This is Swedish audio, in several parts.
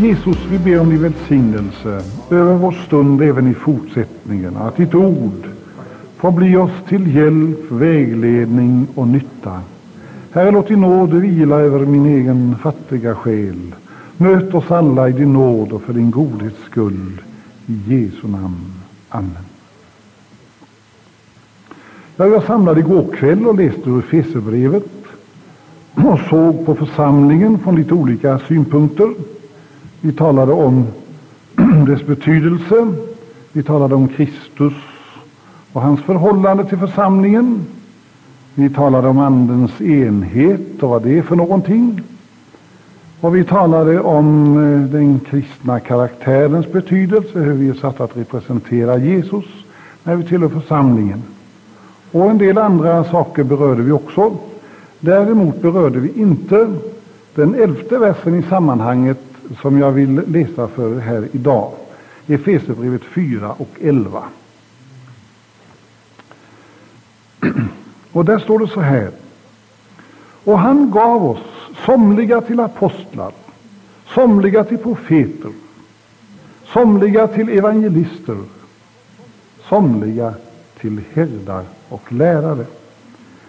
Jesus, vi ber om din välsignelse över vår stund även i fortsättningen, att ditt ord får bli oss till hjälp, vägledning och nytta. Herre, låt din nåd vila över min egen fattiga själ. Möt oss alla i din nåd och för din godhets skull. I Jesu namn. Amen. Jag var samlad igår kväll och läste ur Efesierbrevet och såg på församlingen från lite olika synpunkter. Vi talade om dess betydelse, vi talade om Kristus och hans förhållande till församlingen. Vi talade om Andens enhet och vad det är för någonting. Och vi talade om eh, den kristna karaktärens betydelse, hur vi är satta att representera Jesus när vi tillhör församlingen. Och en del andra saker berörde vi också. Däremot berörde vi inte den elfte versen i sammanhanget som jag vill läsa för er här idag. Efesierbrevet 4 och 11. Och där står det så här. Och han gav oss somliga till apostlar, somliga till profeter, somliga till evangelister, somliga till herdar och lärare.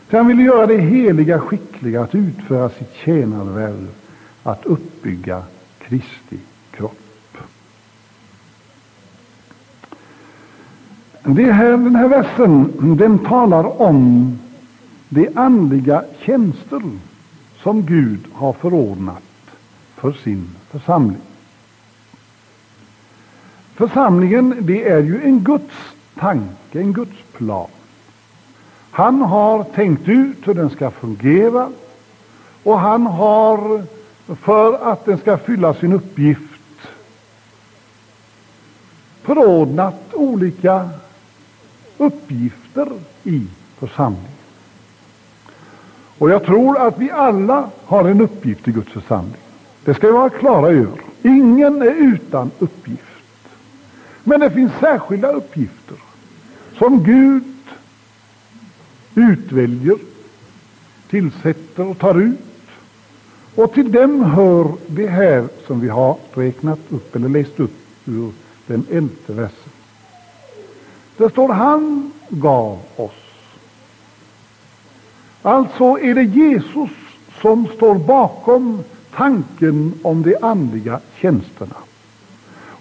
För han ville göra det heliga skickliga att utföra sitt tjänarvärv, att uppbygga Kristi kropp. Det här, den här versen den talar om de andliga tjänster som Gud har förordnat för sin församling. Församlingen det är ju en Guds tanke, en Guds plan. Han har tänkt ut hur den ska fungera och han har för att den ska fylla sin uppgift förordnat olika uppgifter i församlingen. Och jag tror att vi alla har en uppgift i Guds församling. Det ska vi vara klara över. Ingen är utan uppgift. Men det finns särskilda uppgifter som Gud utväljer, tillsätter och tar ut. Och till dem hör det här som vi har räknat upp eller läst upp ur den elfte versen. Det står han gav oss. Alltså är det Jesus som står bakom tanken om de andliga tjänsterna.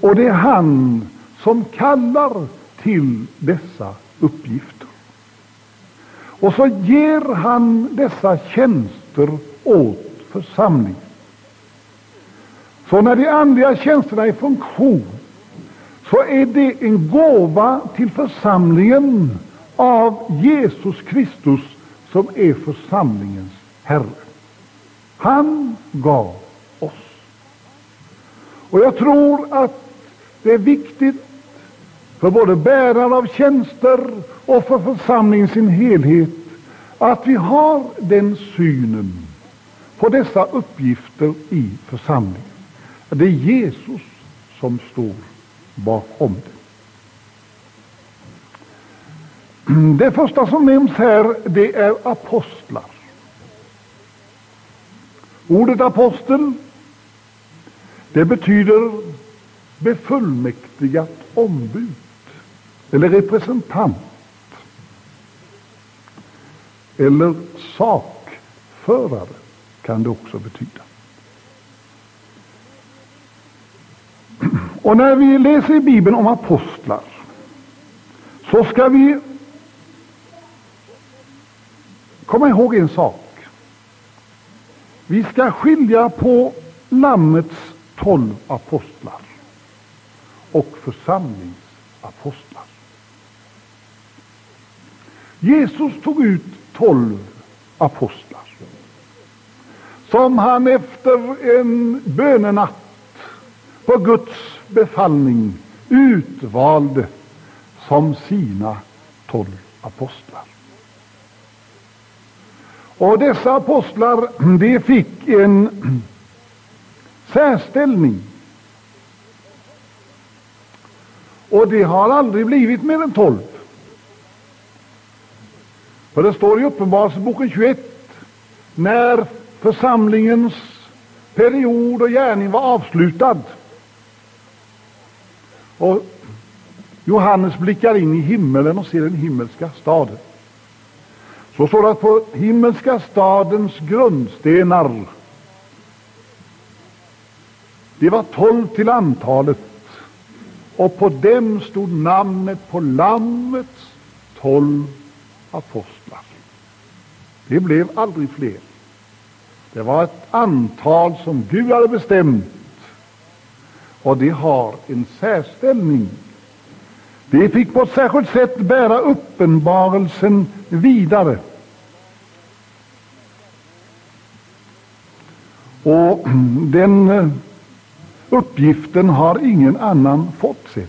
Och det är han som kallar till dessa uppgifter. Och så ger han dessa tjänster åt församlingen. Så när de andliga tjänsterna är i funktion så är det en gåva till församlingen av Jesus Kristus som är församlingens Herre. Han gav oss. Och jag tror att det är viktigt för både bärare av tjänster och för församlingen i sin helhet att vi har den synen på dessa uppgifter i församlingen. Det är Jesus som står bakom det. Det första som nämns här det är apostlar. Ordet apostel det betyder befullmäktigat ombud eller representant eller sakförare kan det också betyda. Och när vi läser i Bibeln om apostlar så ska vi komma ihåg en sak. Vi ska skilja på Lammets tolv apostlar och församlingsapostlar. Jesus tog ut tolv apostlar som han efter en bönenatt på Guds befallning utvalde som sina tolv apostlar. Och dessa apostlar, de fick en särställning. Och det har aldrig blivit mer än tolv. För det står i Uppenbarelseboken 21, när församlingens period och gärning var avslutad, Och Johannes blickar in i himmelen och ser den himmelska staden. Så står det att på himmelska stadens grundstenar, det var tolv till antalet, och på dem stod namnet på Lammets tolv apostlar. Det blev aldrig fler. Det var ett antal som Gud hade bestämt, och de har en särställning. De fick på ett särskilt sätt bära uppenbarelsen vidare. Och den eh, uppgiften har ingen annan fått sig.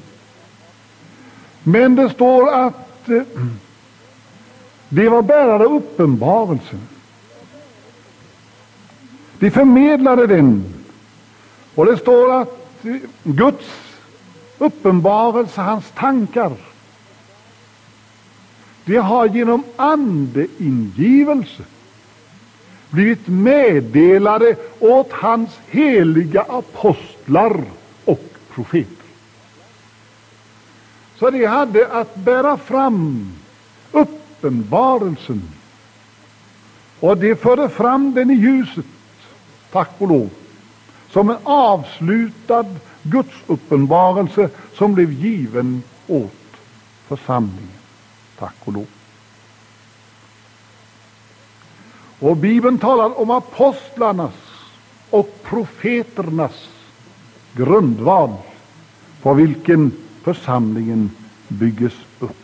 Men det står att eh, de var bärare av uppenbarelsen. De förmedlade den. Och det står att Guds uppenbarelse, hans tankar, de har genom andeingivelse blivit meddelade åt hans heliga apostlar och profeter. Så de hade att bära fram uppenbarelsen, och de förde fram den i ljuset, tack och lov, som en avslutad Guds uppenbarelse som blev given åt församlingen. Tack och lov. Och Bibeln talar om apostlarnas och profeternas grundval på vilken församlingen bygges upp.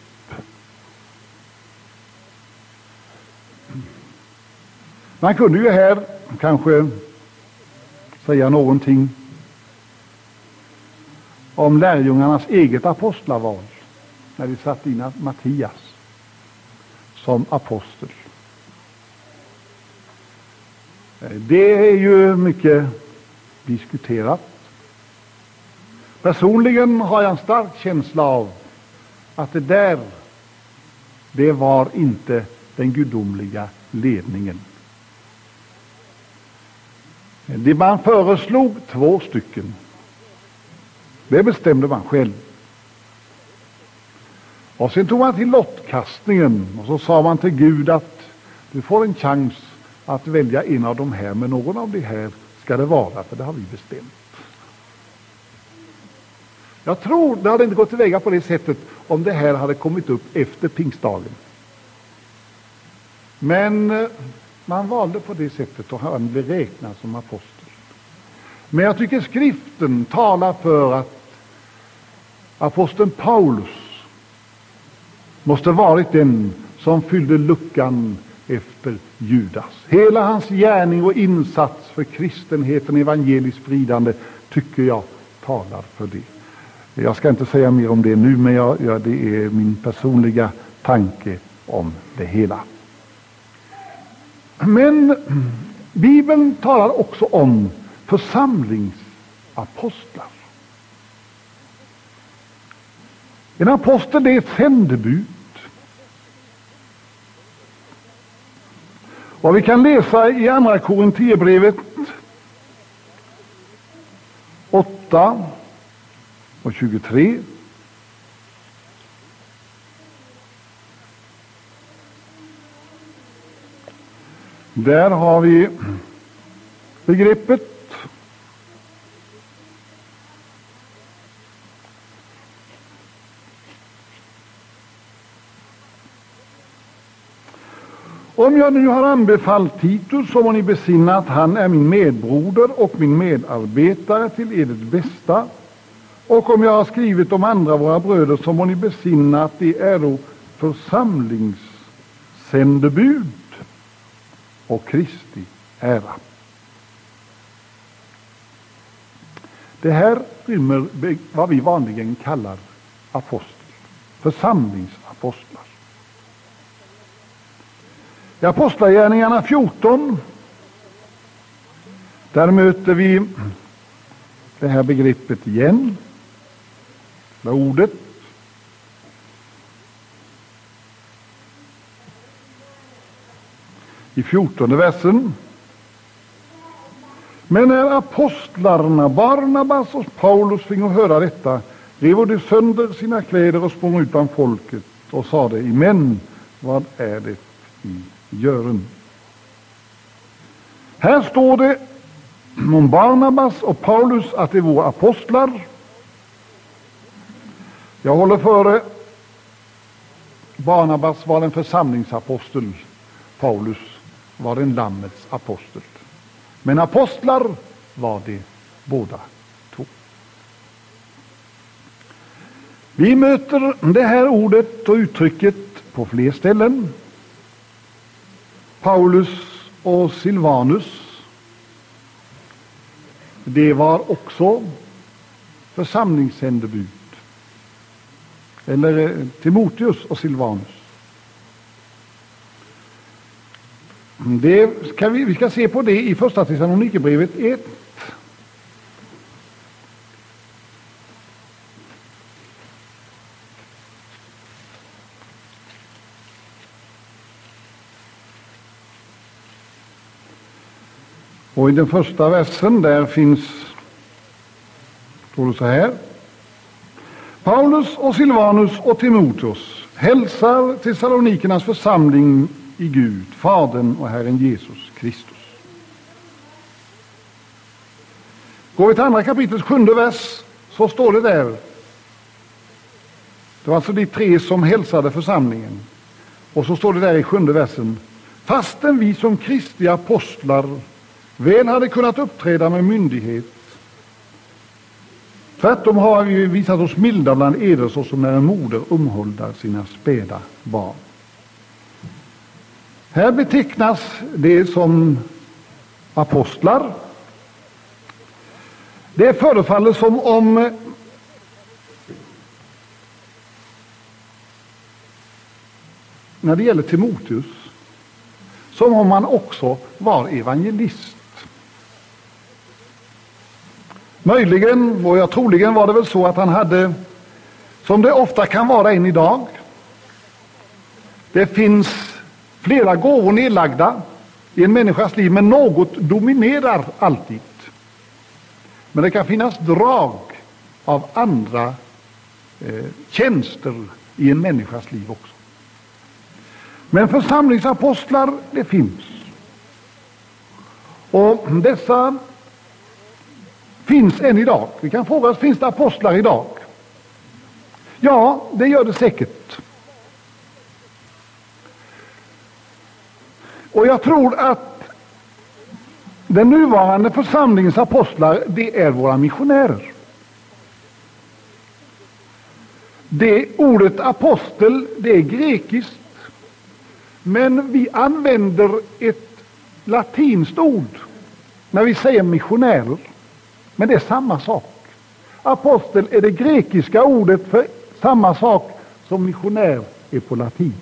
Man kunde ju här kanske säga någonting om lärjungarnas eget apostlaval när de satte in Mattias som apostel. Det är ju mycket diskuterat. Personligen har jag en stark känsla av att det där, det var inte den gudomliga ledningen. Det man föreslog två stycken. Det bestämde man själv. Och sen tog man till lottkastningen och så sa man till Gud att du får en chans att välja en av de här, men någon av de här ska det vara, för det har vi bestämt. Jag tror det hade inte gått tillväga på det sättet om det här hade kommit upp efter pingstdagen. Men eh, man valde på det sättet och han blev räknad som apostel. Men jag tycker skriften talar för att aposteln Paulus måste varit den som fyllde luckan efter Judas. Hela hans gärning och insats för kristenheten, evangelisk spridande, tycker jag talar för det. Jag ska inte säga mer om det nu, men jag, ja, det är min personliga tanke om det hela. Men Bibeln talar också om församlingsapostlar. En apostel är ett sändebud. Vad vi kan läsa i Andra Korinthierbrevet 8 och 23. Där har vi begreppet Om jag nu har anbefallt Titus, så må ni besinna att han är min medbroder och min medarbetare till edert bästa. Och om jag har skrivit om andra våra bröder, så må ni besinna att de är församlingssändebud och Kristi ära. Det här rymmer vad vi vanligen kallar apostel, församlingsapostlar. I Apostlagärningarna 14 där möter vi det här begreppet igen, det ordet. I fjortonde versen. Men när apostlarna Barnabas och Paulus fick höra detta rev de sönder sina kläder och sprang ut bland folket och sade, men vad är det i gören? Här står det om Barnabas och Paulus att de var apostlar. Jag håller före Barnabas var en församlingsapostel, Paulus var en Lammets apostel. Men apostlar var de båda två. Vi möter det här ordet och uttrycket på fler ställen. Paulus och Silvanus. Det var också församlingssändebud. Eller eh, Timoteus och Silvanus. Det ska vi, vi ska se på det i första Thessalonikerbrevet 1. Och i den första versen där finns, står det så här. Paulus och Silvanus och Timoteus hälsar Thessalonikernas församling i Gud, Fadern och Herren Jesus Kristus. Går vi till andra kapitlets sjunde vers så står det där. Det var alltså de tre som hälsade församlingen. Och så står det där i sjunde versen. Fastän vi som kristliga apostlar väl hade kunnat uppträda med myndighet Tvärtom har vi visat oss milda bland eder såsom när en moder omhuldar sina späda barn. Här betecknas det som apostlar. Det förefaller som om när det gäller Timoteus som om han också var evangelist. Möjligen, och jag troligen var det väl så att han hade, som det ofta kan vara än idag, det finns flera gåvor nedlagda i en människas liv, men något dominerar alltid. Men det kan finnas drag av andra eh, tjänster i en människas liv också. Men församlingsapostlar, det finns. Och dessa finns än idag. Vi kan fråga oss, finns det apostlar idag? Ja, det gör det säkert. Och jag tror att den nuvarande församlingens apostlar, det är våra missionärer. Det ordet apostel, det är grekiskt, men vi använder ett latinskt ord när vi säger missionärer. Men det är samma sak. Apostel är det grekiska ordet för samma sak som missionär är på latin.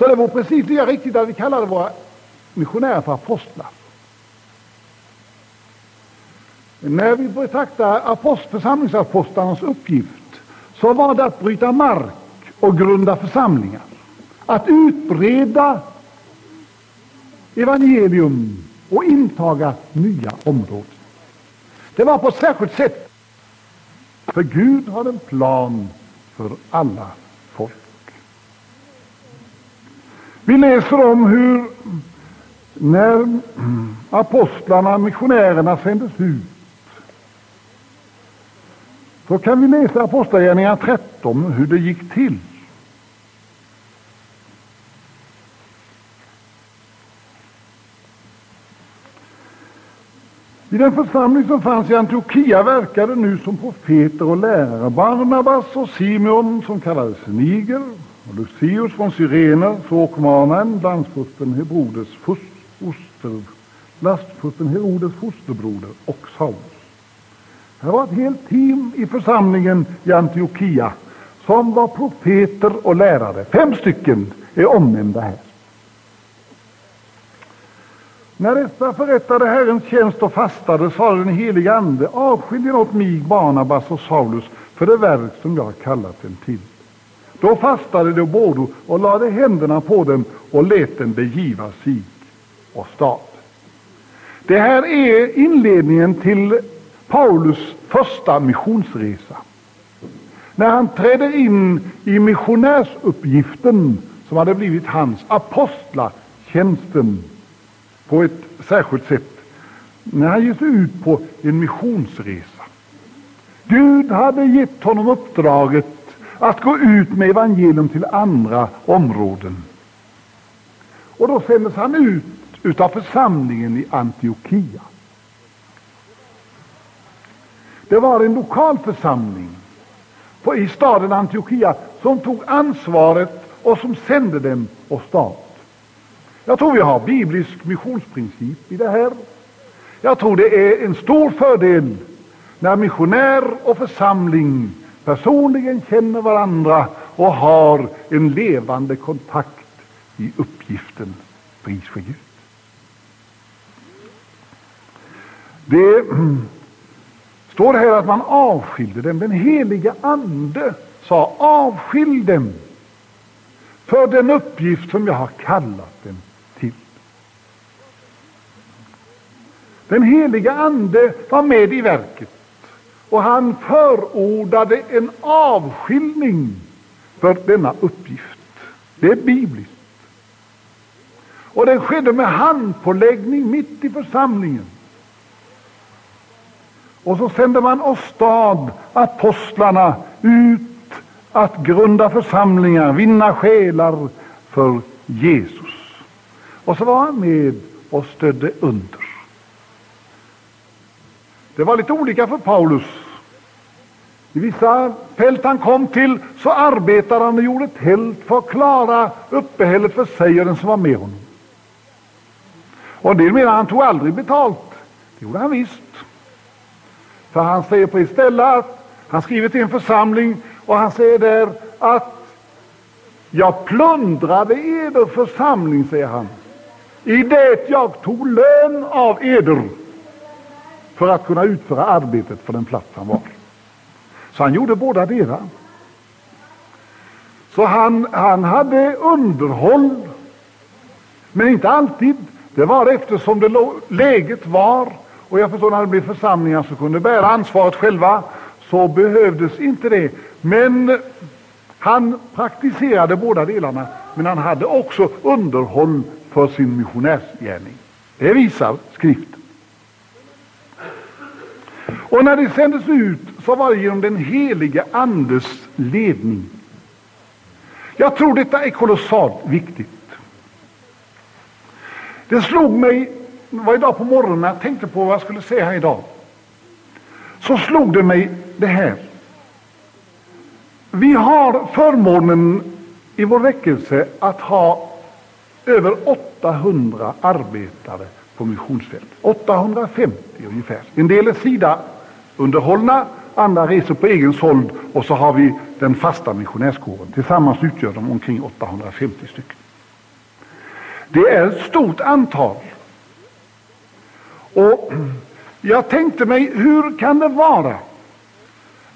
Så det var precis lika riktigt att vi kallade våra missionärer för apostlar. När vi betraktar apost, församlingsapostlarnas uppgift så var det att bryta mark och grunda församlingar. Att utbreda evangelium och intaga nya områden. Det var på ett särskilt sätt. För Gud har en plan för alla folk. Vi läser om hur när apostlarna, missionärerna sändes ut så kan vi läsa Apostlagärningarna 13 hur det gick till. I den församling som fanns i Antiochia verkade nu som profeter och lärare Barnabas och Simeon som kallades Niger och Lucius från Cyrene, Sokmanen, landsfursten Herodes, foster, lastfursten Herodes fosterbroder och Saulus. Här var ett helt team i församlingen i Antiochia som var profeter och lärare. Fem stycken är omnämnda här. När dessa förrättade Herrens tjänst och fastade sade den helige Ande, avskilj åt mig Barnabas och Saulus för det verk som jag har kallat dem till. Då fastade de båda och lade händerna på dem och lät dem begiva sig och stad. Det här är inledningen till Paulus första missionsresa. när han träder in i missionärsuppgiften som hade blivit hans apostlatjänsten på ett särskilt sätt. När han ger sig ut på en missionsresa. Gud hade gett honom uppdraget att gå ut med evangelium till andra områden. Och då sändes han ut utav församlingen i Antiochia. Det var en lokal församling på, i staden Antiochia som tog ansvaret och som sände dem åstad. Jag tror vi har biblisk missionsprincip i det här. Jag tror det är en stor fördel när missionär och församling personligen känner varandra och har en levande kontakt i uppgiften. Pris för Gud. Det står här att man avskilde dem. Den heliga ande sa avskilj dem för den uppgift som jag har kallat dem till. Den heliga ande var med i verket och han förordade en avskiljning för denna uppgift. Det är bibliskt. Och det skedde med handpåläggning mitt i församlingen. Och så sände man åstad apostlarna ut att grunda församlingar, vinna själar för Jesus. Och så var han med och stödde under. Det var lite olika för Paulus. I vissa fält han kom till så arbetade han och gjorde tält för att klara uppehället för sig och den som var med honom. Och en del menar han tog aldrig betalt. Det gjorde han visst. För han säger på ett ställe att han skriver till en församling och han säger där att jag plundrade eder församling, säger han, i det jag tog lön av eder för att kunna utföra arbetet för den plats han var. Så han gjorde båda delar. Så han, han hade underhåll, men inte alltid. Det var eftersom det läget var, och jag förstår när det blev församlingar som kunde bära ansvaret själva, så behövdes inte det. Men han praktiserade båda delarna, men han hade också underhåll för sin missionärsgärning. Det visar skriften. Och när det sändes ut så var det genom den helige Andes ledning. Jag tror detta är kolossalt viktigt. Det slog mig, det var idag på morgonen när jag tänkte på vad jag skulle säga här idag. Så slog det mig det här. Vi har förmånen i vår väckelse att ha över 800 arbetare på missionsfält. 850 ungefär. En del är SIDA-underhållna, andra reser på egen såld och så har vi den fasta missionärskåren. Tillsammans utgör de omkring 850 stycken. Det är ett stort antal. Och jag tänkte mig, hur kan det vara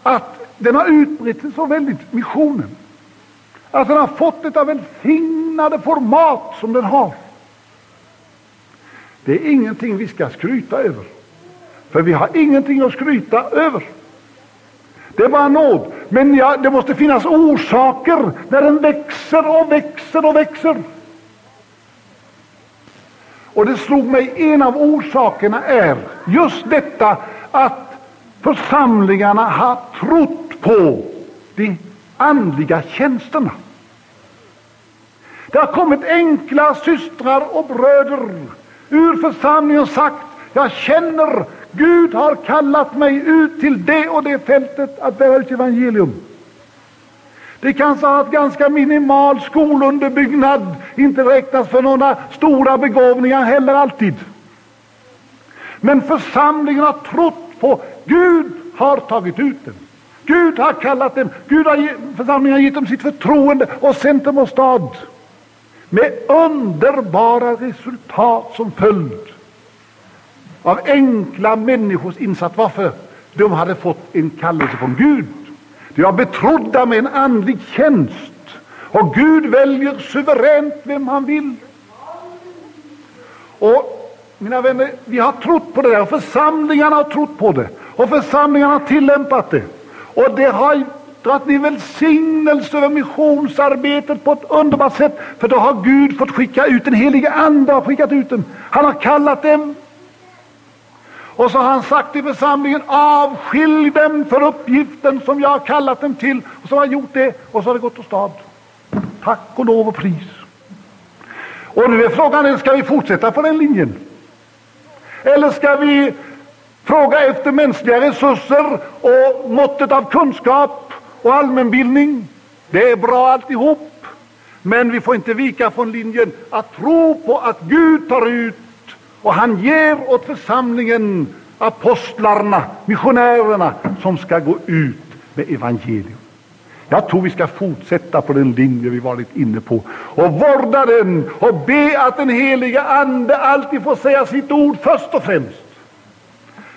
att den har utbrett sig så väldigt, missionen? Att den har fått detta välsignade format som den har. Det är ingenting vi ska skryta över. För vi har ingenting att skryta över. Det är bara nåd. Men ja, det måste finnas orsaker när den växer och växer och växer. Och det slog mig, en av orsakerna är just detta att församlingarna har trott på de andliga tjänsterna. Det har kommit enkla systrar och bröder ur församlingen och sagt, jag känner Gud har kallat mig ut till det och det fältet att bära ut evangelium. Det kanske har haft ganska minimal skolunderbyggnad, inte räknas för några stora begåvningar heller alltid. Men församlingen har trott på Gud har tagit ut dem. Gud har kallat dem, Gud har, församlingen har gett dem sitt förtroende och sänt dem åstad. Med underbara resultat som följd av enkla människors insats. Varför? De hade fått en kallelse från Gud. De var betrodda med en andlig tjänst. Och Gud väljer suveränt vem han vill. Och mina vänner, vi har trott på det där och församlingarna har trott på det. Och församlingarna har tillämpat det. Och det har dragit ner välsignelse över missionsarbetet på ett underbart sätt. För då har Gud fått skicka ut den helige Ande, har skickat ut dem. Han har kallat dem. Och så har han sagt till församlingen, avskilj dem för uppgiften som jag har kallat dem till. Och så har han gjort det, och så har det gått åstad. Tack och lov och pris. Och nu är frågan, ska vi fortsätta på den linjen? Eller ska vi fråga efter mänskliga resurser och måttet av kunskap och allmänbildning? Det är bra alltihop, men vi får inte vika från linjen att tro på att Gud tar ut och han ger åt församlingen apostlarna, missionärerna, som ska gå ut med evangelium. Jag tror vi ska fortsätta på den linje vi varit inne på och vårda den och be att den heliga Ande alltid får säga sitt ord först och främst.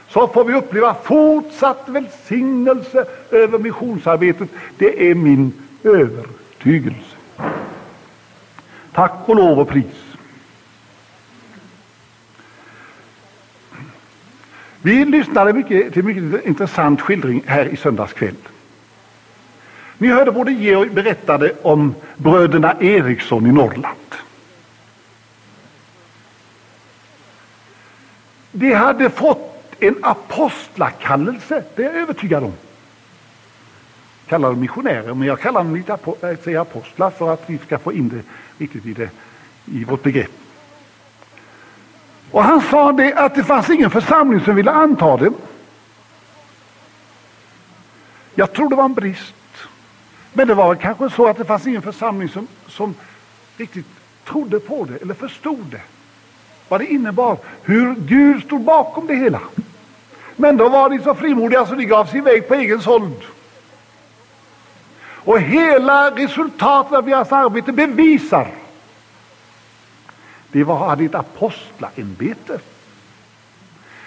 Så får vi uppleva fortsatt välsignelse över missionsarbetet. Det är min övertygelse. Tack och lov och pris. Vi lyssnade mycket, till mycket intressant skildring här i söndags kväll. Ni hörde både Georg berättade om bröderna Eriksson i Norrland. De hade fått en apostlakallelse, det är jag övertygad om. Jag kallar dem missionärer, men jag kallar dem lite eh, säger apostlar för att vi ska få in det riktigt i, det, i vårt begrepp. Och han sa det att det fanns ingen församling som ville anta dem. Jag tror det var en brist. Men det var kanske så att det fanns ingen församling som, som riktigt trodde på det eller förstod det. Vad det innebar, hur Gud stod bakom det hela. Men då var de så frimodiga så de gav sig iväg på egen såld. Och hela resultatet av deras arbete bevisar de hade ett apostlaämbete.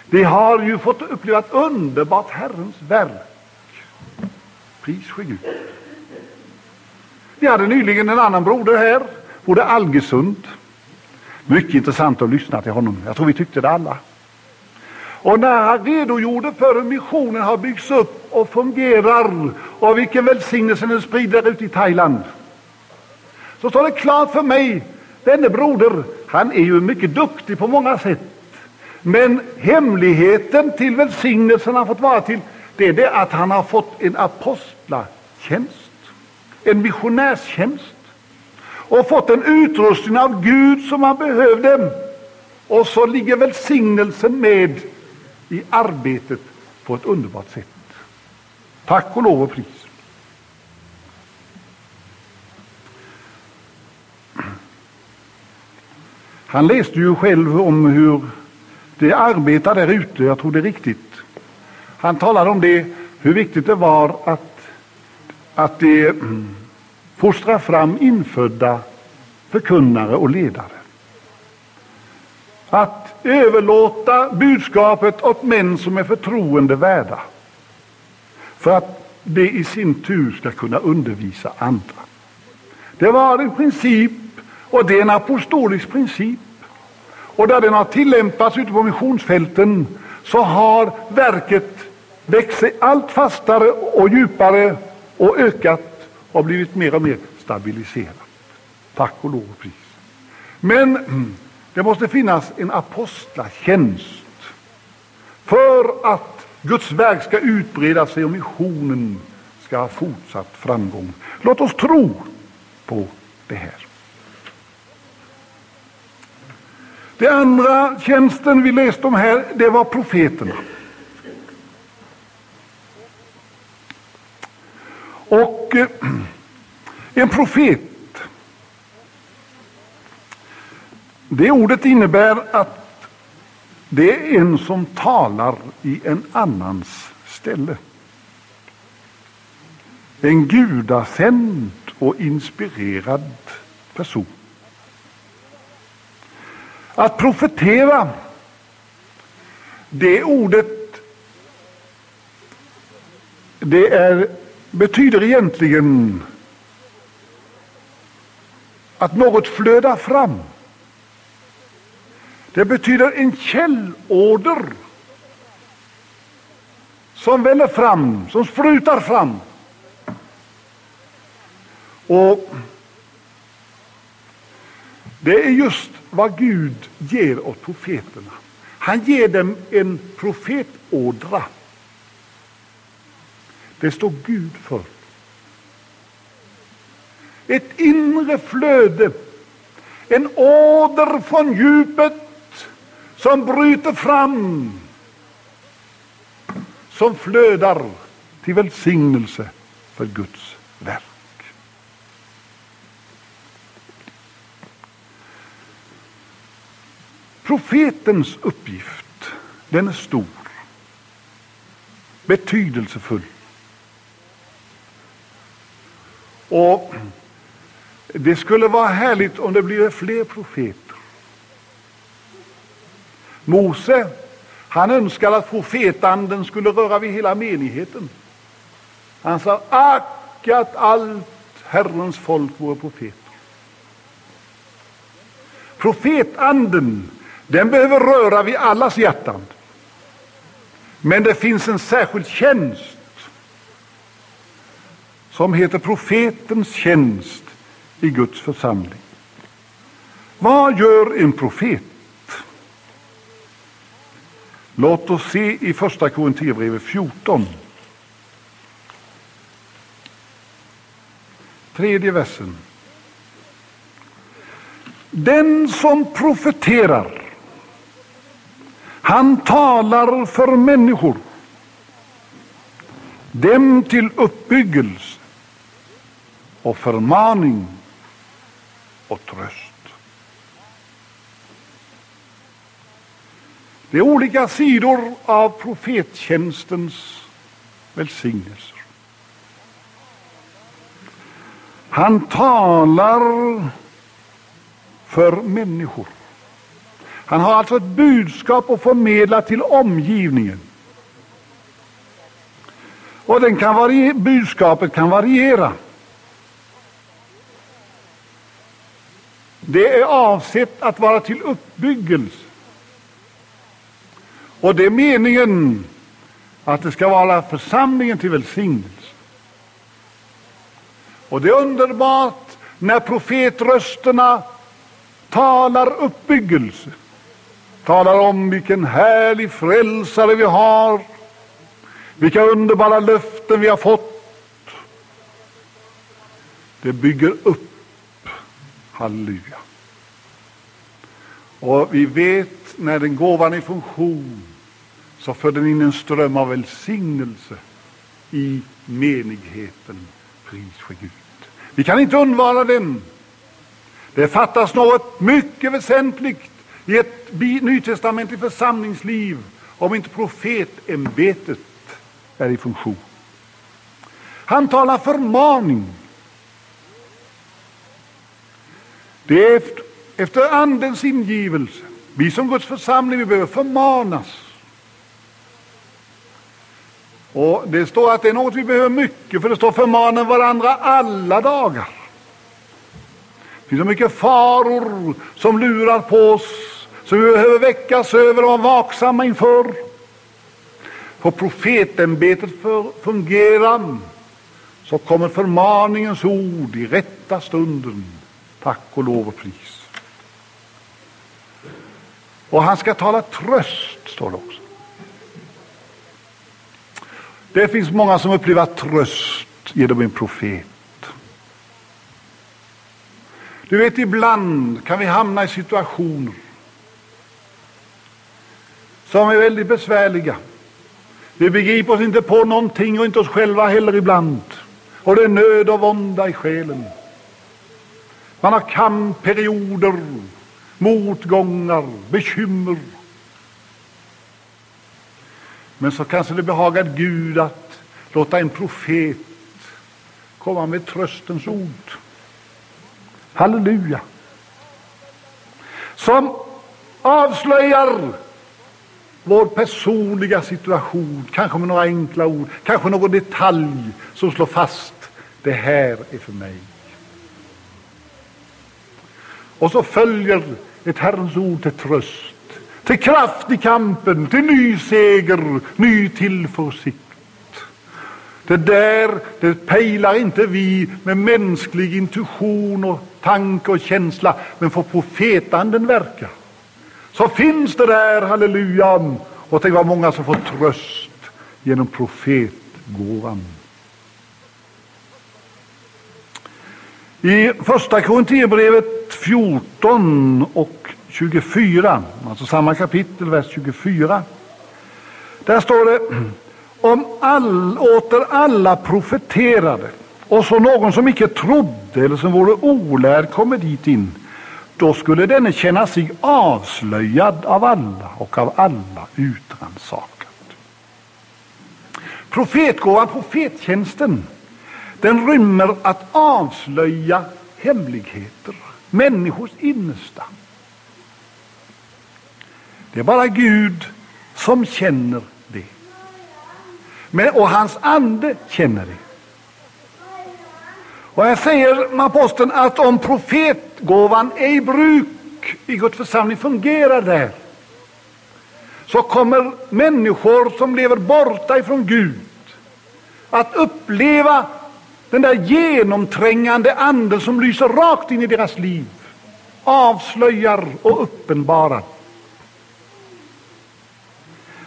De har ju fått uppleva ett underbart Herrens verk. Pris ske Gud. Vi hade nyligen en annan broder här, broder Algesund. Mycket intressant att lyssna till honom. Jag tror vi tyckte det alla. Och när han redogjorde för hur missionen har byggts upp och fungerar och vilken välsignelse den sprider ut i Thailand så står det klart för mig, denne broder, han är ju mycket duktig på många sätt. Men hemligheten till välsignelsen han fått vara till, det är det att han har fått en apostlatjänst en missionärstjänst och fått en utrustning av Gud som han behövde. Och så ligger välsignelsen med i arbetet på ett underbart sätt. Tack och lov och pris. Han läste ju själv om hur det arbetar där ute, jag tror det är riktigt. Han talade om det, hur viktigt det var att att eh, det fostrar fram infödda förkunnare och ledare. Att överlåta budskapet åt män som är förtroendevärda för att de i sin tur ska kunna undervisa andra. Det var en princip, och det är en apostolisk princip. Och där den har tillämpats ute på missionsfälten så har verket växt sig allt fastare och djupare och ökat och blivit mer och mer stabiliserat. Tack och lov och pris. Men det måste finnas en apostlatjänst för att Guds verk ska utbreda sig och missionen ska ha fortsatt framgång. Låt oss tro på det här. Den andra tjänsten vi läste om här, det var profeterna. Och eh, en profet, det ordet innebär att det är en som talar i en annans ställe. En gudasänd och inspirerad person. Att profetera, det ordet, det är betyder egentligen att något flödar fram. Det betyder en källorder som väller fram, som sprutar fram. Och det är just vad Gud ger åt profeterna. Han ger dem en profetådra. Det står Gud för. Ett inre flöde, en åder från djupet som bryter fram, som flödar till välsignelse för Guds verk. Profetens uppgift, den är stor, betydelsefull. Och det skulle vara härligt om det blev fler profeter. Mose, han önskade att profetanden skulle röra vid hela menigheten. Han sa, ack att allt Herrens folk vore profeter. Profetanden, den behöver röra vid allas hjärtan. Men det finns en särskild tjänst som heter profetens tjänst i Guds församling. Vad gör en profet? Låt oss se i första Korinthierbrevet 14. Tredje versen. Den som profeterar, han talar för människor, dem till uppbyggelse och förmaning och tröst. Det är olika sidor av profettjänstens välsignelser. Han talar för människor. Han har alltså ett budskap att förmedla till omgivningen. Och den kan variera, budskapet kan variera. Det är avsett att vara till uppbyggelse. Och det är meningen att det ska vara församlingen till välsignelse. Och det är underbart när profetrösterna talar uppbyggelse, talar om vilken härlig frälsare vi har, vilka underbara löften vi har fått. Det bygger upp. Halleluja. Och vi vet när den gåvan är i funktion så för den in en ström av välsignelse i menigheten. Pris för Gud. Vi kan inte undvara den. Det fattas något mycket väsentligt i ett nytestamentligt församlingsliv om inte profetämbetet är i funktion. Han talar förmaning. Det är efter, efter Andens ingivelse. Vi som Guds församling vi behöver förmanas. Och Det står att det är något vi behöver mycket, för det står förmanen varandra alla dagar. Det finns så mycket faror som lurar på oss, som vi behöver väckas över och vara vaksamma inför. Får profetämbetet fungera, så kommer förmaningens ord i rätta stunden. Tack och lov och pris. Och han ska tala tröst, står det också. Det finns många som upplever tröst genom en profet. Du vet, ibland kan vi hamna i situationer som är väldigt besvärliga. Vi begriper oss inte på någonting och inte oss själva heller ibland. Och det är nöd och vånda i själen. Man har kampperioder, motgångar, bekymmer. Men så kanske det behagar Gud att låta en profet komma med tröstens ord. Halleluja! Som avslöjar vår personliga situation, kanske med några enkla ord, kanske någon detalj som slår fast det här är för mig. Och så följer ett Herrens ord till tröst till kraft i kampen, till ny seger, ny tillförsikt. Det där det pejlar inte vi med mänsklig intuition och tanke och känsla, men får profetanden verka. Så finns det där, halleluja, och tänk vad många som får tröst genom profetgåvan. I första Korinthierbrevet 14 och 24, alltså samma kapitel, vers 24. Där står det om all, åter alla profeterade och så någon som icke trodde eller som vore olärd kommer dit in, då skulle denne känna sig avslöjad av alla och av alla utrannsakad. Profetgåvan, profettjänsten, den rymmer att avslöja hemligheter, människors innersta. Det är bara Gud som känner det. Men, och hans ande känner det. Och här säger aposteln att om profetgåvan är i bruk i Guds församling, fungerar där, så kommer människor som lever borta ifrån Gud att uppleva den där genomträngande anden som lyser rakt in i deras liv, avslöjar och uppenbarar.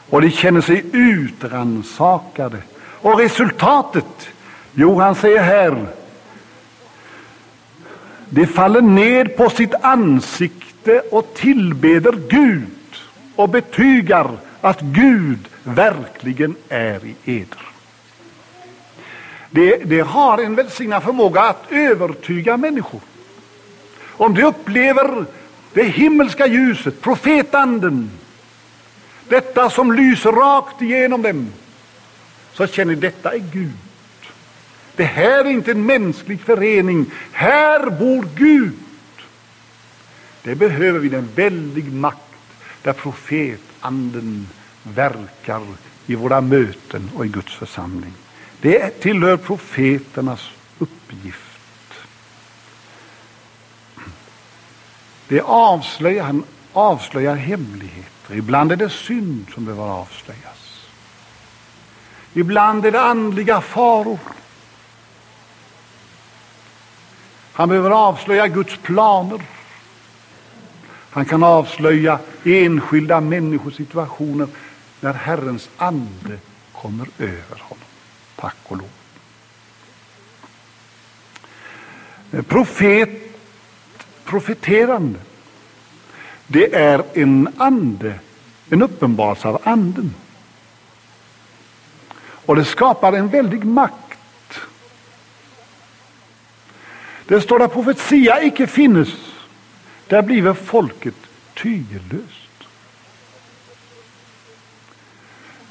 Och de känner sig utransakade. Och resultatet? Jo, han säger här, de faller ned på sitt ansikte och tillbeder Gud och betygar att Gud verkligen är i eder. Det, det har en välsignad förmåga att övertyga människor. Om de upplever det himmelska ljuset, profetanden, detta som lyser rakt igenom dem, så känner detta är Gud. Det här är inte en mänsklig förening, här bor Gud. Det behöver vi en väldig makt där profetanden verkar i våra möten och i Guds församling. Det tillhör profeternas uppgift. Det avslöjar, han avslöjar hemlighet. Ibland är det synd som behöver avslöjas. Ibland är det andliga faror. Han behöver avslöja Guds planer. Han kan avslöja enskilda människors situationer när Herrens ande kommer över honom. Tack och lov. Eh, profet, profeterande, det är en ande, en uppenbarelse av anden. Och det skapar en väldig makt. Det står att profetia icke finnes, där bliver folket tygelöst.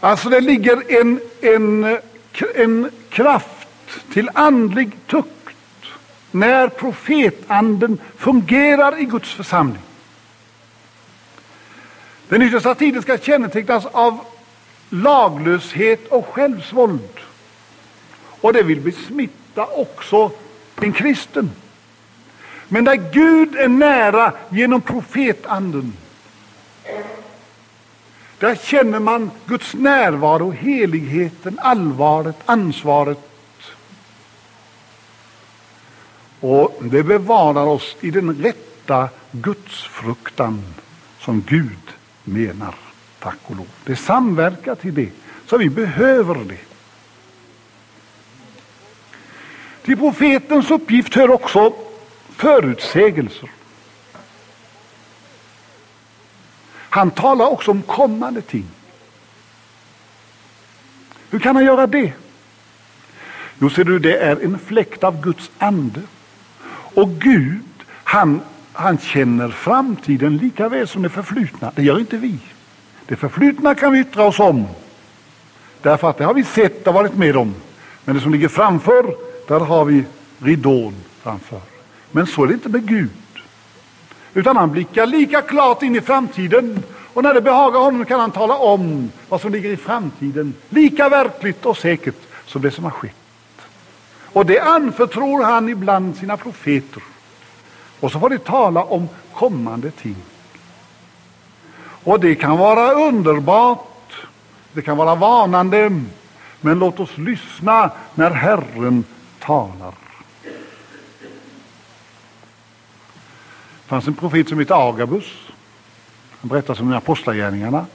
Alltså det ligger en, en en kraft till andlig tukt när profetanden fungerar i Guds församling. Den yttersta tiden ska kännetecknas av laglöshet och självsvåld. Och det vill besmitta också en kristen. Men där Gud är nära genom profetanden där känner man Guds närvaro, heligheten, allvaret, ansvaret. Och det bevarar oss i den rätta gudsfruktan som Gud menar. Tack och lov. Det samverkar till det, så vi behöver det. Till profetens uppgift hör också förutsägelser. Han talar också om kommande ting. Hur kan han göra det? Jo, ser du, det är en fläkt av Guds ande. Och Gud, han, han känner framtiden lika väl som det förflutna. Det gör inte vi. Det förflutna kan vi yttra oss om, därför att det har vi sett och varit med om. Men det som ligger framför, där har vi ridån framför. Men så är det inte med Gud. Utan han blickar lika klart in i framtiden och när det behagar honom kan han tala om vad som ligger i framtiden lika verkligt och säkert som det som har skett. Och det anförtror han ibland sina profeter. Och så får de tala om kommande ting. Och det kan vara underbart, det kan vara varnande, Men låt oss lyssna när Herren talar. Det fanns en profet som hette Agabus. Han berättar om apostlagärningarna.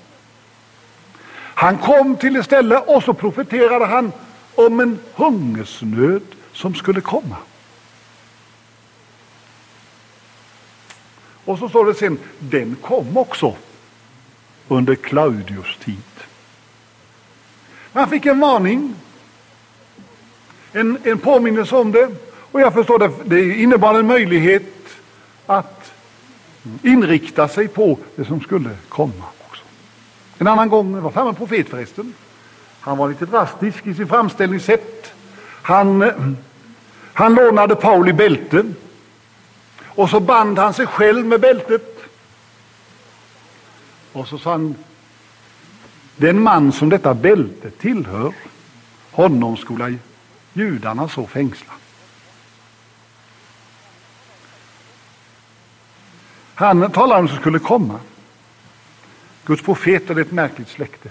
Han kom till ett ställe och så profeterade han om en hungersnöd som skulle komma. Och så står det sen, den kom också under Claudius tid. Han fick en varning, en, en påminnelse om det. Och jag förstår det, det innebar en möjlighet att inrikta sig på det som skulle komma också. En annan gång, det var samma profet förresten, han var lite drastisk i sin framställningssätt. Han, eh, han lånade Pauli bälte och så band han sig själv med bältet. Och så sa han, den man som detta bälte tillhör, honom skola judarna så fängsla. Han talade om som skulle komma. Guds profeter är ett märkligt släkte.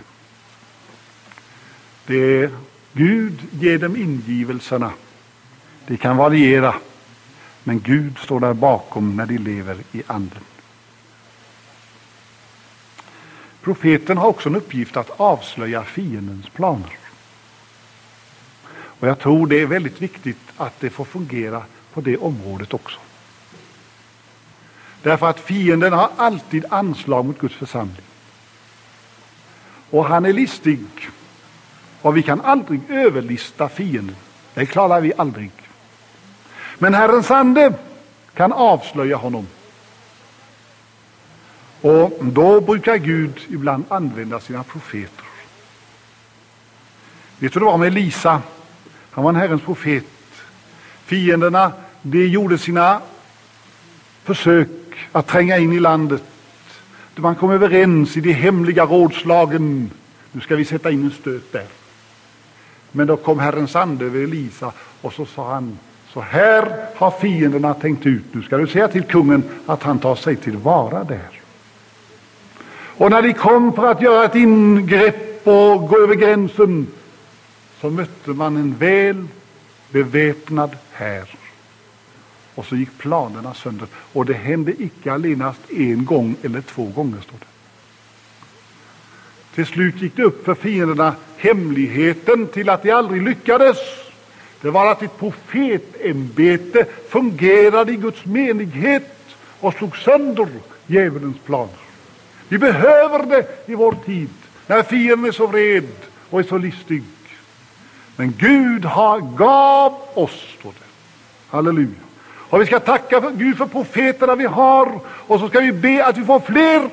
Det är, Gud ger dem ingivelserna. Det kan variera, men Gud står där bakom när de lever i anden. Profeten har också en uppgift att avslöja fiendens planer. Och jag tror det är väldigt viktigt att det får fungera på det området också. Därför att fienden har alltid anslag mot Guds församling. Och han är listig. Och vi kan aldrig överlista fienden. Det klarar vi aldrig. Men Herrens ande kan avslöja honom. Och då brukar Gud ibland använda sina profeter. Vet du det var med Elisa? Han var en Herrens profet. Fienderna de gjorde sina försök att tränga in i landet. Man kom överens i de hemliga rådslagen. Nu ska vi sätta in en stöt där. Men då kom Herrens ande över Elisa och så sa han så här har fienderna tänkt ut. Nu ska du säga till kungen att han tar sig till vara där. Och när de kom för att göra ett ingrepp och gå över gränsen så mötte man en väl beväpnad här. Och så gick planerna sönder. Och det hände icke allenast en gång eller två gånger, står det. Till slut gick det upp för fienderna hemligheten till att de aldrig lyckades. Det var att ett profetämbete fungerade i Guds menighet och slog sönder djävulens planer. Vi behöver det i vår tid, när fienden är så vred och är så listig. Men Gud har gav oss, står det. Halleluja. Och vi ska tacka för Gud för profeterna vi har och så ska vi be att vi får fler.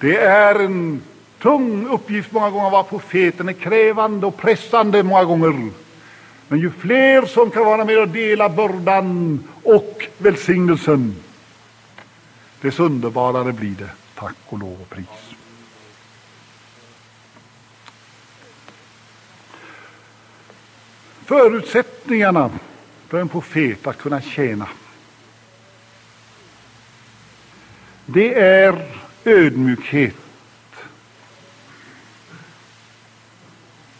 Det är en tung uppgift många gånger att vara profet. Den är krävande och pressande många gånger. Men ju fler som kan vara med och dela bördan och välsignelsen, desto underbarare blir det. Tack och lov och pris. Förutsättningarna för en profet att kunna tjäna det är ödmjukhet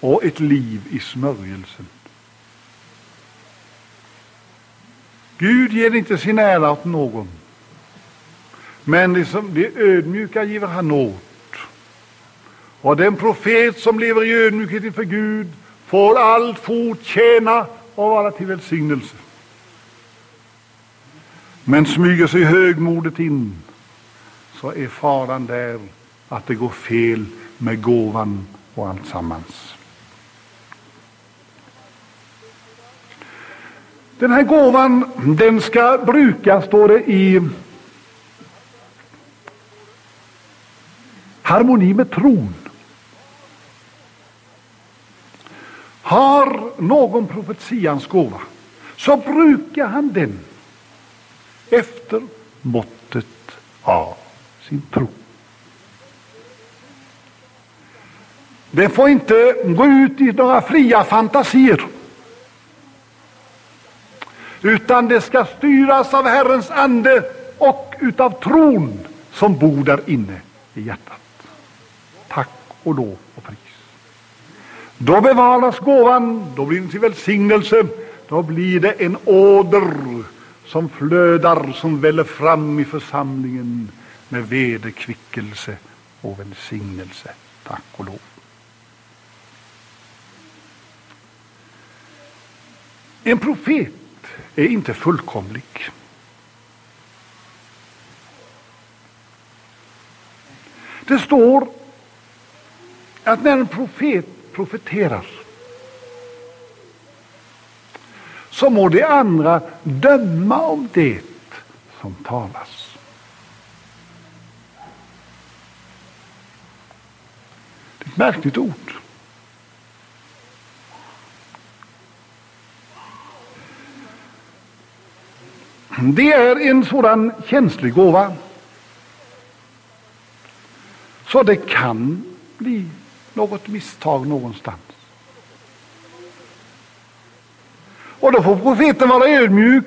och ett liv i smörjelsen. Gud ger inte sin ära åt någon. Men de som, det ödmjuka giver han åt. Och den profet som lever i ödmjukhet inför Gud får allt tjäna och vara till välsignelse. Men smyger sig högmodet in så är faran där att det går fel med gåvan och alltsammans. Den här gåvan den ska brukas, står det i harmoni med tron. Har någon profetians gåva så brukar han den efter måttet av sin tro. Det får inte gå ut i några fria fantasier utan det ska styras av Herrens ande och utav tron som bor där inne i hjärtat. Tack och lov och pris. Då bevaras gåvan, då blir den till välsignelse, då blir det en åder som flödar, som väller fram i församlingen med vederkvickelse och välsignelse. Tack och lov. En profet är inte fullkomlig. Det står att när en profet profeterar så må de andra döma om det som talas. Det är ett märkligt ord. Det är en sådan känslig gåva så det kan bli något misstag någonstans. Och då får profeten vara ödmjuk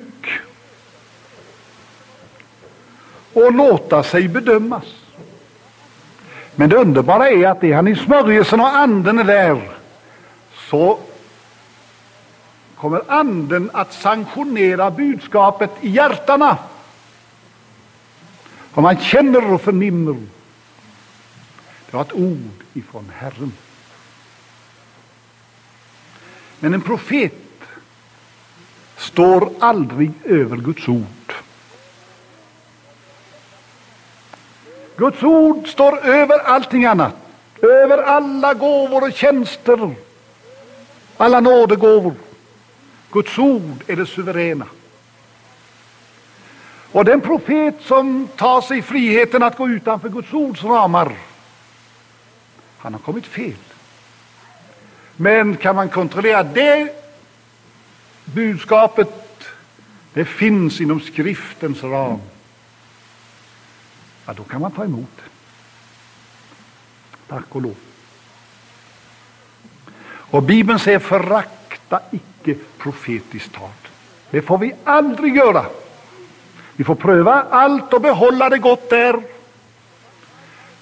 och låta sig bedömas. Men det underbara är att är han i smörjelsen och anden är där så kommer anden att sanktionera budskapet i hjärtana. Och man känner och förnimmer. Det var ett ord ifrån Herren. Men en profet står aldrig över Guds ord. Guds ord står över allting annat, över alla gåvor och tjänster, alla nådegåvor. Guds ord är det suveräna. Och den profet som tar sig friheten att gå utanför Guds ords ramar, han har kommit fel. Men kan man kontrollera det budskapet, det finns inom skriftens ram, ja, då kan man ta emot det. Tack och lov. Och Bibeln säger förakta icke profetiskt tal. Det får vi aldrig göra. Vi får pröva allt och behålla det gott där.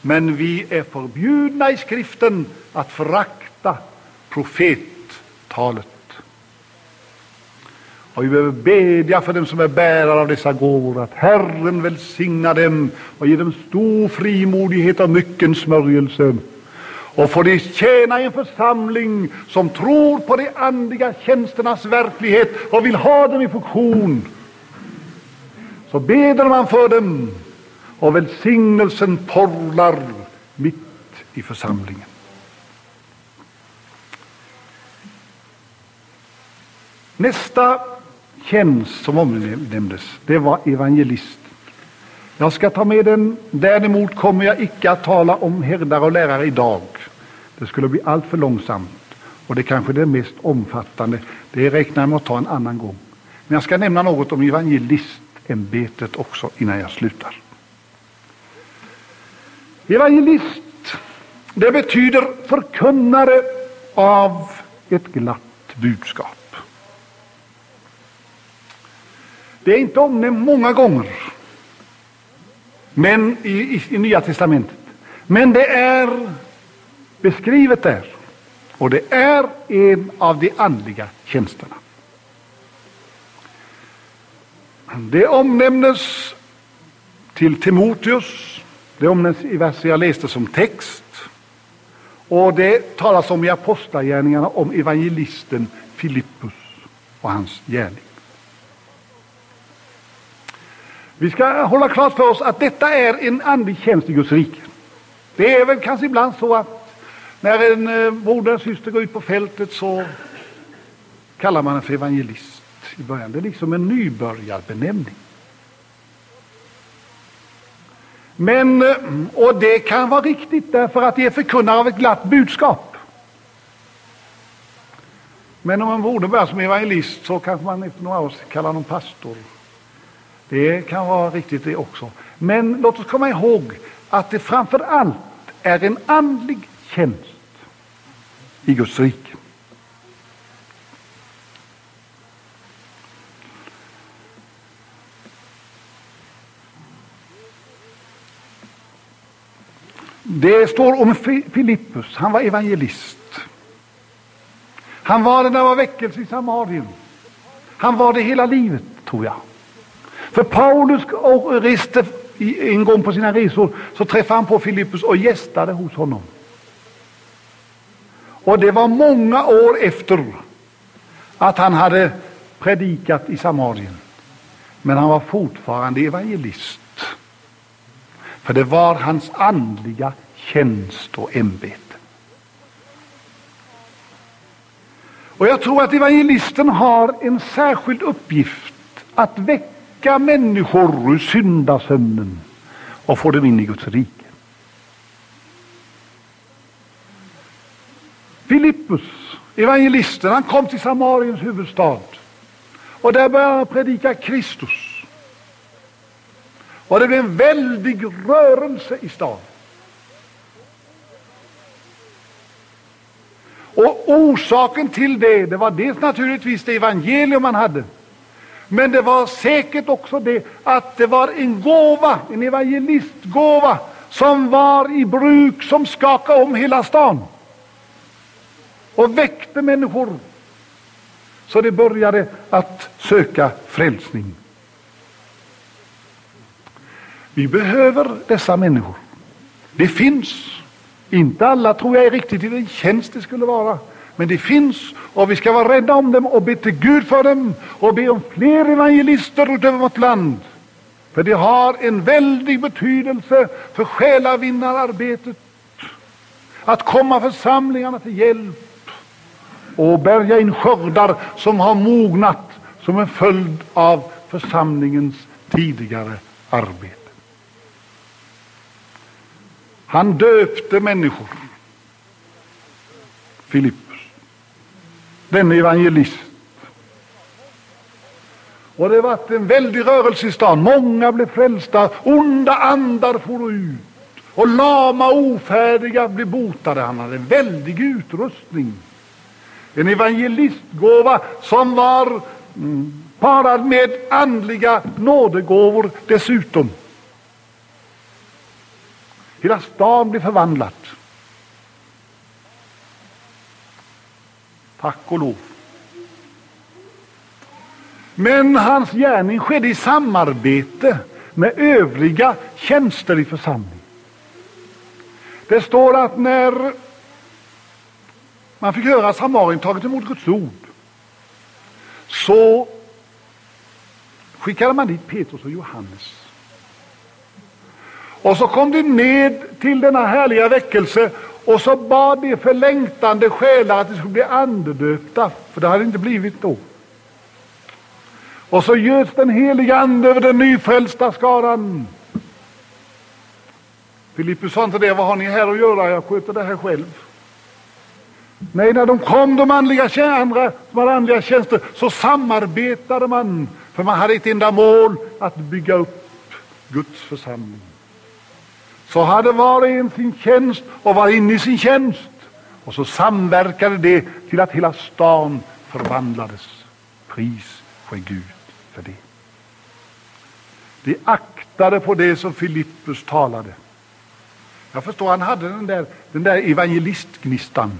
Men vi är förbjudna i skriften att förakta profettalet. Och vi behöver bedja för dem som är bärare av dessa gåvor, att Herren välsigna dem och ge dem stor frimodighet och mycken smörjelse. Och får de tjäna i en församling som tror på de andliga tjänsternas verklighet och vill ha dem i funktion. Så beder man för dem och välsignelsen porlar mitt i församlingen. Nästa tjänst som omnämndes, det var evangelist. Jag ska ta med den. Däremot kommer jag icke att tala om herdar och lärare idag. Det skulle bli alltför långsamt och det kanske är det mest omfattande. Det räknar jag med att ta en annan gång. Men jag ska nämna något om evangelistämbetet också innan jag slutar. Evangelist, det betyder förkunnare av ett glatt budskap. Det är inte omnämnt många gånger men i, i, i Nya testamentet. Men det är beskrivet där. Och det är en av de andliga tjänsterna. Det omnämnes till Timoteus. Det omnämns i verser jag läste som text. Och det talas om i Apostlagärningarna om evangelisten Filippus och hans gärning. Vi ska hålla klart för oss att detta är en andlig tjänst i Guds rike. Det är väl kanske ibland så att när en eh, broder och syster går ut på fältet så kallar man den för evangelist i början. Det är liksom en nybörjarbenämning. Men, eh, och det kan vara riktigt därför att det är förkunnare av ett glatt budskap. Men om en borde börjar som evangelist så kanske man efter några år kallar någon pastor det kan vara riktigt det också. Men låt oss komma ihåg att det framför allt är en andlig tjänst i Guds rike. Det står om Filippus, han var evangelist. Han var det när det var väckelse i Samarien. Han var det hela livet, tror jag. För Paulus reste en gång på sina resor, så träffade han på Filippus och gästade hos honom. Och det var många år efter att han hade predikat i Samarien. Men han var fortfarande evangelist. För det var hans andliga tjänst och ämbete. Och jag tror att evangelisten har en särskild uppgift att väcka människor ur syndasömnen och få dem in i Guds rike. Filippus, evangelisten, han kom till Samariens huvudstad och där började han predika Kristus. Och det blev en väldig rörelse i staden. Och orsaken till det, det var dels naturligtvis det evangelium man hade, men det var säkert också det att det var en gåva, en evangelistgåva, som var i bruk, som skakade om hela stan och väckte människor så de började att söka frälsning. Vi behöver dessa människor. Det finns. Inte alla tror jag är riktigt i den tjänst det skulle vara. Men det finns och vi ska vara rädda om dem och be till Gud för dem och be om fler evangelister utöver vårt land. För det har en väldig betydelse för själavinnararbetet. Att komma församlingarna till hjälp och bärga in skördar som har mognat som en följd av församlingens tidigare arbete. Han döpte människor. Filippus, denne evangelist. Och det var en väldig rörelse i stan. Många blev frälsta, onda andar for ut och lama ofärdiga blev botade. Han hade en väldig utrustning. En evangelistgåva som var mm, parad med andliga nådegåvor dessutom. Hela stan blev förvandlad. Tack och lov. Men hans gärning skedde i samarbete med övriga tjänster i församlingen. Det står att när man fick höra att Samarien tagit emot Guds ord så skickade man dit Petrus och Johannes. Och så kom de ned till denna härliga väckelse och så bad de för längtande själar att de skulle bli andedöpta, för det hade inte blivit då. Och så göts den heliga Ande över den nyfrälsta skaran. Filippus sa inte det, vad har ni här att göra? Jag sköter det här själv. Nej, när de kom, de andliga andra som hade andliga tjänster, så samarbetade man, för man hade ett enda mål, att bygga upp Guds församling. Så hade var och en sin tjänst och var inne i sin tjänst. Och så samverkade det till att hela stan förvandlades. Pris ske Gud för det. De aktade på det som Filippus talade. Jag förstår, han hade den där, den där evangelistgnistan.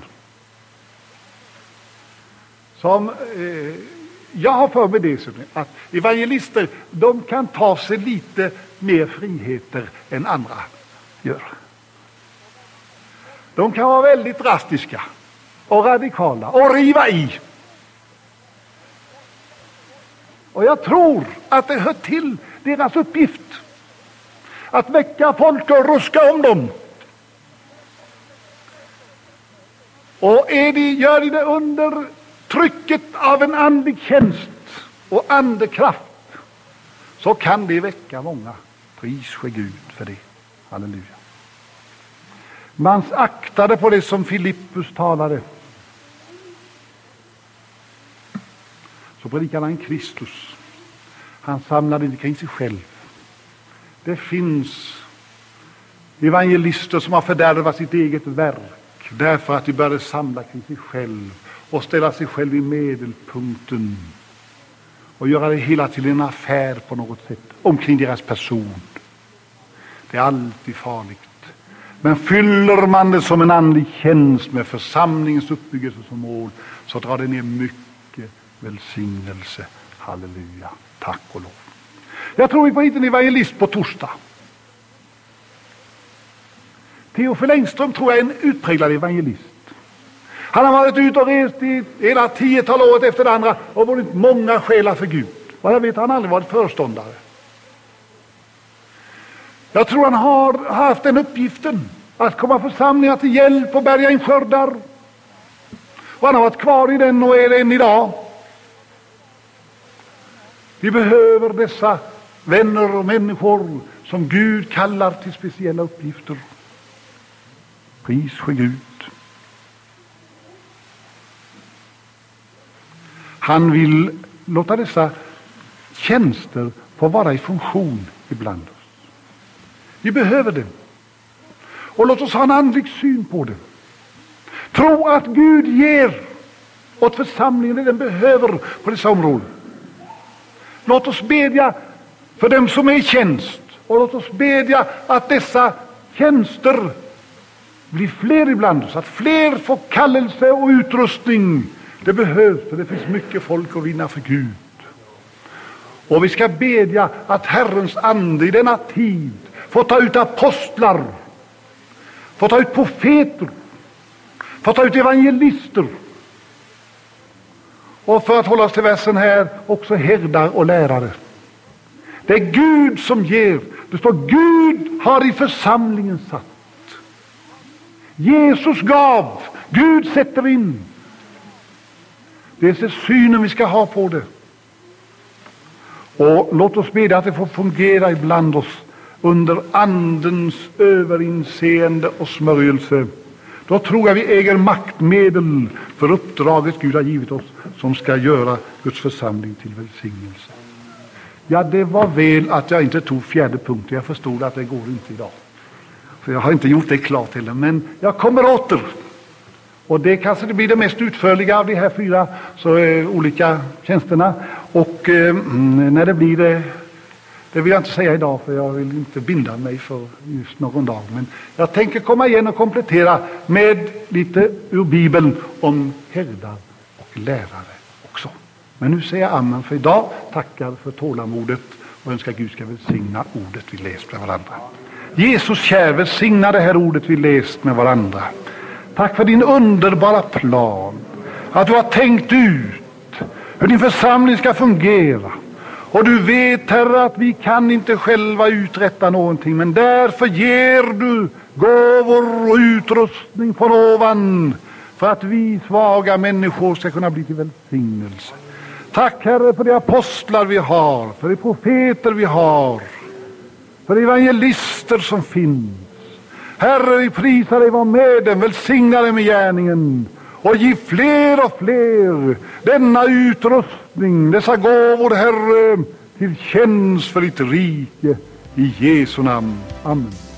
Som, eh, jag har för mig det att evangelister de kan ta sig lite mer friheter än andra gör. De kan vara väldigt drastiska och radikala och riva i. Och jag tror att det hör till deras uppgift att väcka folk och ruska om dem. Och är de, gör de det under trycket av en andlig tjänst och andekraft så kan det väcka många. Pris ske Gud för det. Halleluja. Man aktade på det som Filippus talade. Så predikade han Kristus. Han samlade inte kring sig själv. Det finns evangelister som har fördärvat sitt eget verk därför att de började samla kring sig själv och ställa sig själv i medelpunkten och göra det hela till en affär på något sätt omkring deras person. Det är alltid farligt Men fyller man det som en andlig tjänst med församlingens uppbyggelse som mål så drar det ner mycket välsignelse. Halleluja. Tack och lov. Jag tror vi får hit en evangelist på torsdag. Teofil Engström tror jag är en utpräglad evangelist. Han har varit ute och rest i hela tiotal året efter det andra och vunnit många själar för Gud. Vad jag vet har han aldrig varit föreståndare. Jag tror han har haft den uppgiften att komma församlingar till hjälp och bärga in skördar. Och han har varit kvar i den och är det än idag. Vi behöver dessa vänner och människor som Gud kallar till speciella uppgifter. Pris för Gud. Han vill låta dessa tjänster få vara i funktion ibland oss. Vi behöver det. Och låt oss ha en andlig syn på det. Tro att Gud ger åt församlingen det den behöver på dessa områden. Låt oss bedja för dem som är i tjänst och låt oss bedja att dessa tjänster blir fler ibland oss, att fler får kallelse och utrustning. Det behövs, för det finns mycket folk att vinna för Gud. Och vi ska bedja att Herrens ande i denna tid får ta ut apostlar, får ta ut profeter, får ta ut evangelister. Och för att hålla oss till versen här, också herdar och lärare. Det är Gud som ger. Det står Gud har i församlingen satt. Jesus gav, Gud sätter in. Det är synen vi ska ha på det. Och låt oss bedja att det får fungera ibland oss under Andens överinseende och smörjelse. Då tror jag vi äger maktmedel för uppdraget Gud har givit oss som ska göra Guds församling till välsignelse. Ja, det var väl att jag inte tog fjärde punkten. Jag förstod att det går inte idag. För jag har inte gjort det klart heller. Men jag kommer åter. Och det kanske det blir det mest utförliga av de här fyra så, eh, olika tjänsterna. Och eh, mm, när det blir det, det vill jag inte säga idag för jag vill inte binda mig för just någon dag. Men jag tänker komma igen och komplettera med lite ur Bibeln om herdar och lärare också. Men nu säger jag amen för idag. Tackar för tålamodet och önskar Gud ska välsigna ordet vi läst med varandra. Jesus kär, välsigna det här ordet vi läst med varandra. Tack för din underbara plan. Att du har tänkt ut hur din församling ska fungera. Och du vet, Herre, att vi kan inte själva uträtta någonting, men därför ger du gåvor och utrustning från ovan för att vi svaga människor ska kunna bli till välsignelse. Tack, Herre, för de apostlar vi har, för de profeter vi har, för de evangelister som finns. Herre, vi prisar dig, var med dem, välsigna dem i gärningen och ge fler och fler denna utrustning, dessa gåvor, Herre, till tjänst för ditt rike. I Jesu namn. Amen.